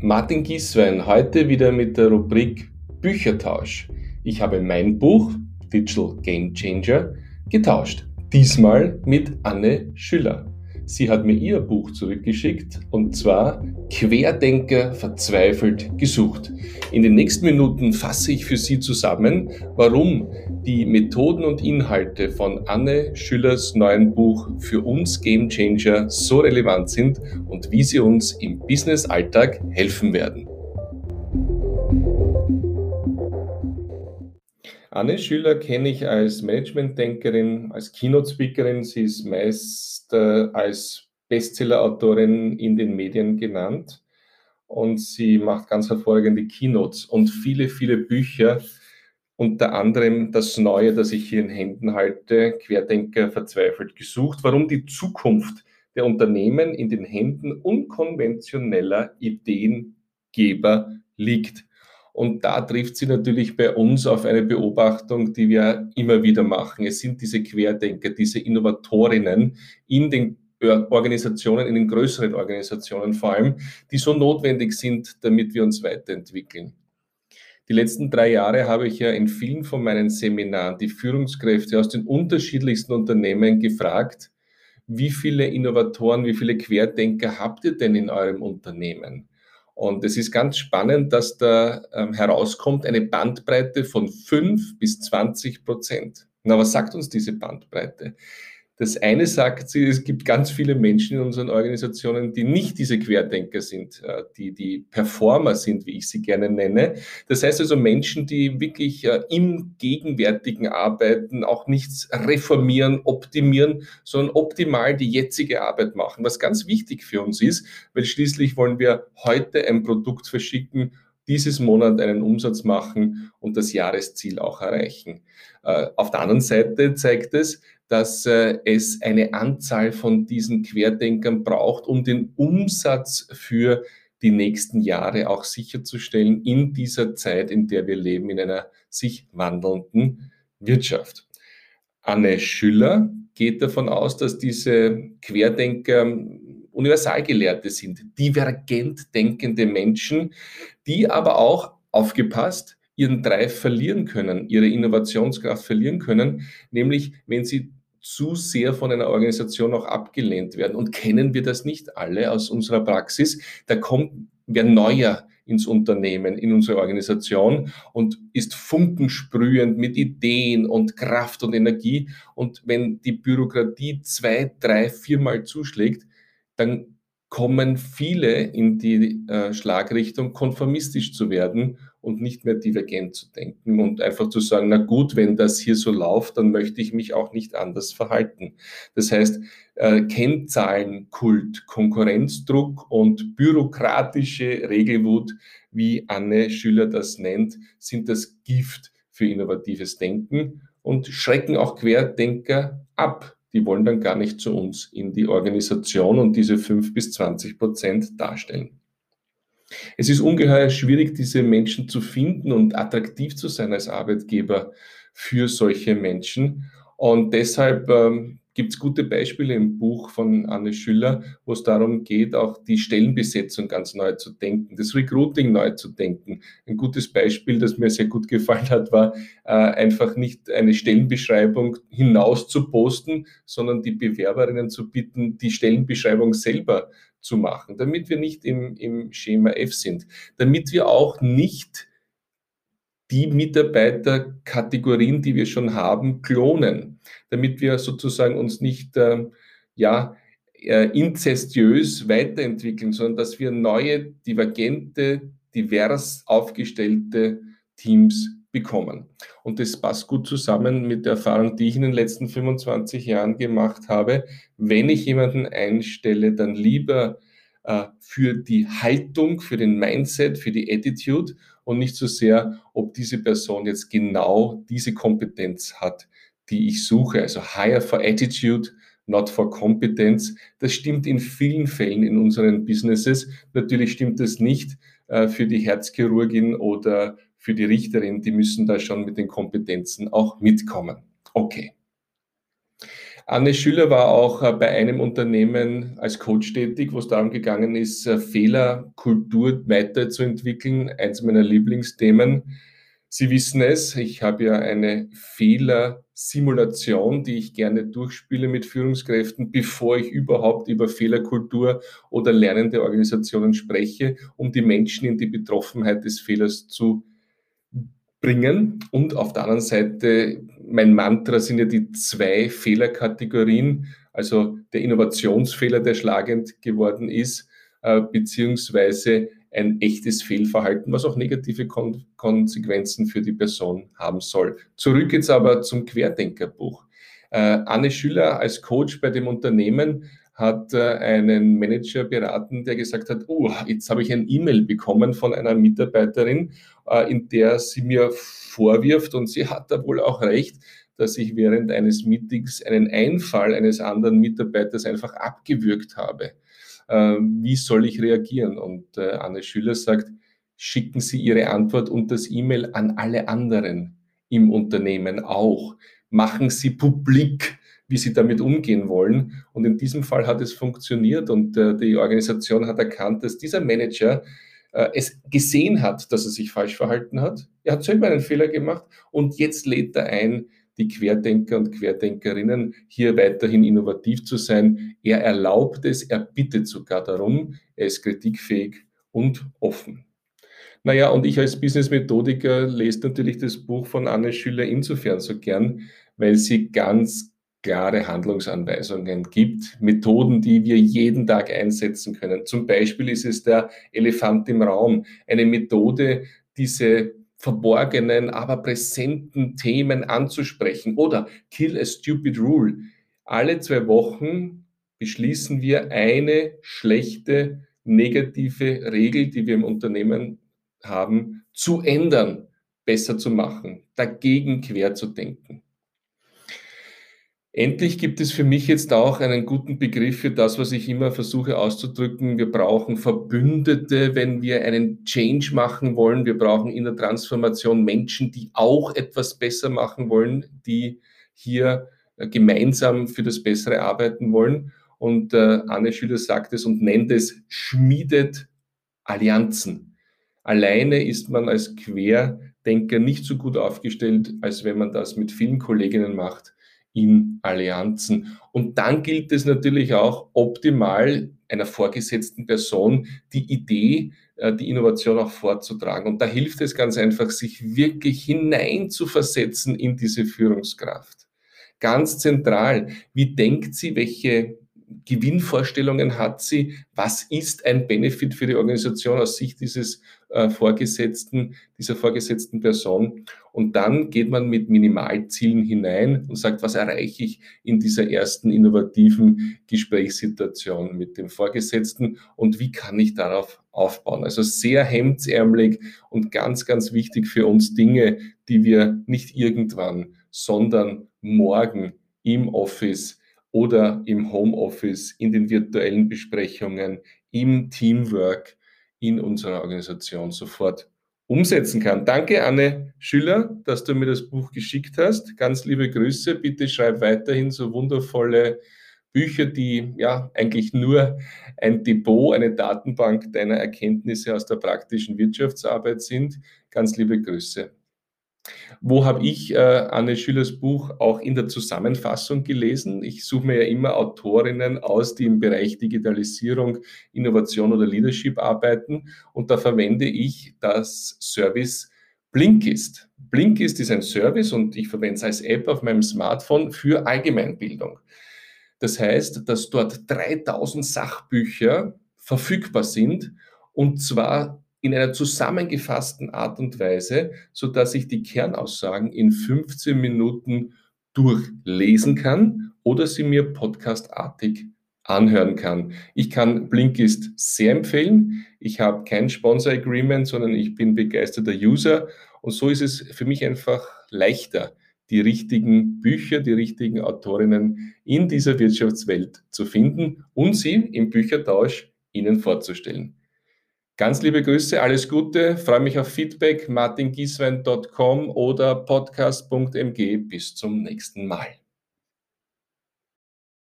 Martin Gieswein, heute wieder mit der Rubrik Büchertausch. Ich habe mein Buch Digital Game Changer getauscht. Diesmal mit Anne Schüller. Sie hat mir ihr Buch zurückgeschickt und zwar Querdenker verzweifelt gesucht. In den nächsten Minuten fasse ich für Sie zusammen, warum die Methoden und Inhalte von Anne Schüllers neuen Buch für uns Game Changer so relevant sind und wie sie uns im Business-Alltag helfen werden. Anne Schüller kenne ich als Management-Denkerin, als Keynote-Speakerin. Sie ist meist äh, als Bestseller-Autorin in den Medien genannt und sie macht ganz hervorragende Keynotes und viele, viele Bücher, unter anderem das Neue, das ich hier in Händen halte, Querdenker verzweifelt gesucht, warum die Zukunft der Unternehmen in den Händen unkonventioneller Ideengeber liegt. Und da trifft sie natürlich bei uns auf eine Beobachtung, die wir immer wieder machen. Es sind diese Querdenker, diese Innovatorinnen in den Organisationen, in den größeren Organisationen vor allem, die so notwendig sind, damit wir uns weiterentwickeln. Die letzten drei Jahre habe ich ja in vielen von meinen Seminaren die Führungskräfte aus den unterschiedlichsten Unternehmen gefragt, wie viele Innovatoren, wie viele Querdenker habt ihr denn in eurem Unternehmen? Und es ist ganz spannend, dass da ähm, herauskommt eine Bandbreite von 5 bis 20 Prozent. Na, was sagt uns diese Bandbreite? Das eine sagt sie, es gibt ganz viele Menschen in unseren Organisationen, die nicht diese Querdenker sind, äh, die die Performer sind, wie ich sie gerne nenne. Das heißt also Menschen, die wirklich äh, im gegenwärtigen Arbeiten auch nichts reformieren, optimieren, sondern optimal die jetzige Arbeit machen, was ganz wichtig für uns ist, weil schließlich wollen wir heute ein Produkt verschicken, dieses Monat einen Umsatz machen und das Jahresziel auch erreichen. Äh, auf der anderen Seite zeigt es, dass äh, es eine Anzahl von diesen Querdenkern braucht, um den Umsatz für die nächsten Jahre auch sicherzustellen in dieser Zeit, in der wir leben, in einer sich wandelnden Wirtschaft. Anne Schüller geht davon aus, dass diese Querdenker Universalgelehrte sind, divergent denkende Menschen, die aber auch, aufgepasst, ihren Drive verlieren können, ihre Innovationskraft verlieren können, nämlich wenn sie zu sehr von einer Organisation auch abgelehnt werden. Und kennen wir das nicht alle aus unserer Praxis? Da kommt wer neuer ins Unternehmen, in unsere Organisation und ist funkensprühend mit Ideen und Kraft und Energie. Und wenn die Bürokratie zwei, drei, viermal zuschlägt, dann kommen viele in die äh, Schlagrichtung, konformistisch zu werden und nicht mehr divergent zu denken und einfach zu sagen, na gut, wenn das hier so läuft, dann möchte ich mich auch nicht anders verhalten. Das heißt, äh, Kennzahlenkult, Konkurrenzdruck und bürokratische Regelwut, wie Anne Schüller das nennt, sind das Gift für innovatives Denken und schrecken auch Querdenker ab die wollen dann gar nicht zu uns in die Organisation und diese 5 bis 20 Prozent darstellen. Es ist ungeheuer schwierig, diese Menschen zu finden und attraktiv zu sein als Arbeitgeber für solche Menschen. Und deshalb ähm, gibt es gute Beispiele im Buch von Anne Schüller, wo es darum geht, auch die Stellenbesetzung ganz neu zu denken, das Recruiting neu zu denken. Ein gutes Beispiel, das mir sehr gut gefallen hat, war äh, einfach nicht eine Stellenbeschreibung hinaus zu posten, sondern die Bewerberinnen zu bitten, die Stellenbeschreibung selber zu machen, damit wir nicht im, im Schema F sind, damit wir auch nicht die Mitarbeiterkategorien, die wir schon haben, klonen, damit wir sozusagen uns nicht äh, ja, äh, inzestiös weiterentwickeln, sondern dass wir neue, divergente, divers aufgestellte Teams bekommen. Und das passt gut zusammen mit der Erfahrung, die ich in den letzten 25 Jahren gemacht habe. Wenn ich jemanden einstelle, dann lieber für die Haltung, für den Mindset, für die Attitude und nicht so sehr, ob diese Person jetzt genau diese Kompetenz hat, die ich suche. Also hire for attitude, not for competence. Das stimmt in vielen Fällen in unseren Businesses. Natürlich stimmt das nicht äh, für die Herzchirurgin oder für die Richterin. Die müssen da schon mit den Kompetenzen auch mitkommen. Okay. Anne Schüler war auch äh, bei einem Unternehmen als Coach tätig, wo es darum gegangen ist, äh, Fehlerkultur weiterzuentwickeln. Eins meiner Lieblingsthemen. Sie wissen es, ich habe ja eine Fehlersimulation, die ich gerne durchspiele mit Führungskräften, bevor ich überhaupt über Fehlerkultur oder lernende Organisationen spreche, um die Menschen in die Betroffenheit des Fehlers zu bringen. Und auf der anderen Seite, mein Mantra sind ja die zwei Fehlerkategorien, also der Innovationsfehler, der schlagend geworden ist, äh, beziehungsweise ein echtes Fehlverhalten, was auch negative Kon Konsequenzen für die Person haben soll. Zurück jetzt aber zum Querdenkerbuch. Äh, Anne Schüler als Coach bei dem Unternehmen hat äh, einen Manager beraten, der gesagt hat, oh, jetzt habe ich ein E-Mail bekommen von einer Mitarbeiterin, äh, in der sie mir vorwirft, und sie hat da wohl auch recht, dass ich während eines Meetings einen Einfall eines anderen Mitarbeiters einfach abgewürgt habe. Ähm, wie soll ich reagieren? Und äh, Anne Schüler sagt, schicken Sie Ihre Antwort und das E-Mail an alle anderen im Unternehmen auch. Machen Sie publik, wie sie damit umgehen wollen. Und in diesem Fall hat es funktioniert und äh, die Organisation hat erkannt, dass dieser Manager äh, es gesehen hat, dass er sich falsch verhalten hat. Er hat selber einen Fehler gemacht und jetzt lädt er ein, die Querdenker und Querdenkerinnen hier weiterhin innovativ zu sein. Er erlaubt es, er bittet sogar darum, er ist kritikfähig und offen. Naja, und ich als Business-Methodiker lese natürlich das Buch von Anne Schüler insofern so gern, weil sie ganz klare Handlungsanweisungen gibt, Methoden, die wir jeden Tag einsetzen können. Zum Beispiel ist es der Elefant im Raum, eine Methode, diese verborgenen, aber präsenten Themen anzusprechen. Oder Kill a Stupid Rule. Alle zwei Wochen beschließen wir eine schlechte, negative Regel, die wir im Unternehmen haben, zu ändern, besser zu machen, dagegen quer zu denken. Endlich gibt es für mich jetzt auch einen guten Begriff für das, was ich immer versuche auszudrücken. Wir brauchen Verbündete, wenn wir einen Change machen wollen. Wir brauchen in der Transformation Menschen, die auch etwas besser machen wollen, die hier äh, gemeinsam für das Bessere arbeiten wollen. Und äh, Anne Schüler sagt es und nennt es schmiedet Allianzen. Alleine ist man als Querdenker nicht so gut aufgestellt, als wenn man das mit vielen Kolleginnen macht in Allianzen. Und dann gilt es natürlich auch optimal einer vorgesetzten Person die Idee, äh, die Innovation auch vorzutragen. Und da hilft es ganz einfach, sich wirklich hineinzuversetzen in diese Führungskraft. Ganz zentral, wie denkt sie, welche Gewinnvorstellungen hat sie? Was ist ein Benefit für die Organisation aus Sicht dieses äh, Vorgesetzten, dieser vorgesetzten Person? Und dann geht man mit Minimalzielen hinein und sagt, was erreiche ich in dieser ersten innovativen Gesprächssituation mit dem Vorgesetzten und wie kann ich darauf aufbauen? Also sehr hemdsärmelig und ganz, ganz wichtig für uns Dinge, die wir nicht irgendwann, sondern morgen im Office oder im Homeoffice, in den virtuellen Besprechungen, im Teamwork in unserer Organisation sofort umsetzen kann. Danke, Anne Schüller, dass du mir das Buch geschickt hast. Ganz liebe Grüße. Bitte schreib weiterhin so wundervolle Bücher, die ja eigentlich nur ein Depot, eine Datenbank deiner Erkenntnisse aus der praktischen Wirtschaftsarbeit sind. Ganz liebe Grüße. Wo habe ich äh, Anne Schülers Buch auch in der Zusammenfassung gelesen? Ich suche mir ja immer Autorinnen aus, die im Bereich Digitalisierung, Innovation oder Leadership arbeiten und da verwende ich das Service Blinkist. Blinkist ist ein Service und ich verwende es als App auf meinem Smartphone für Allgemeinbildung. Das heißt, dass dort 3000 Sachbücher verfügbar sind und zwar in einer zusammengefassten Art und Weise, so dass ich die Kernaussagen in 15 Minuten durchlesen kann oder sie mir podcastartig anhören kann. Ich kann Blinkist sehr empfehlen. Ich habe kein Sponsor Agreement, sondern ich bin begeisterter User und so ist es für mich einfach leichter, die richtigen Bücher, die richtigen Autorinnen in dieser Wirtschaftswelt zu finden und sie im Büchertausch Ihnen vorzustellen. Ganz liebe Grüße, alles Gute, freue mich auf Feedback, martingieswein.com oder podcast.mg. Bis zum nächsten Mal.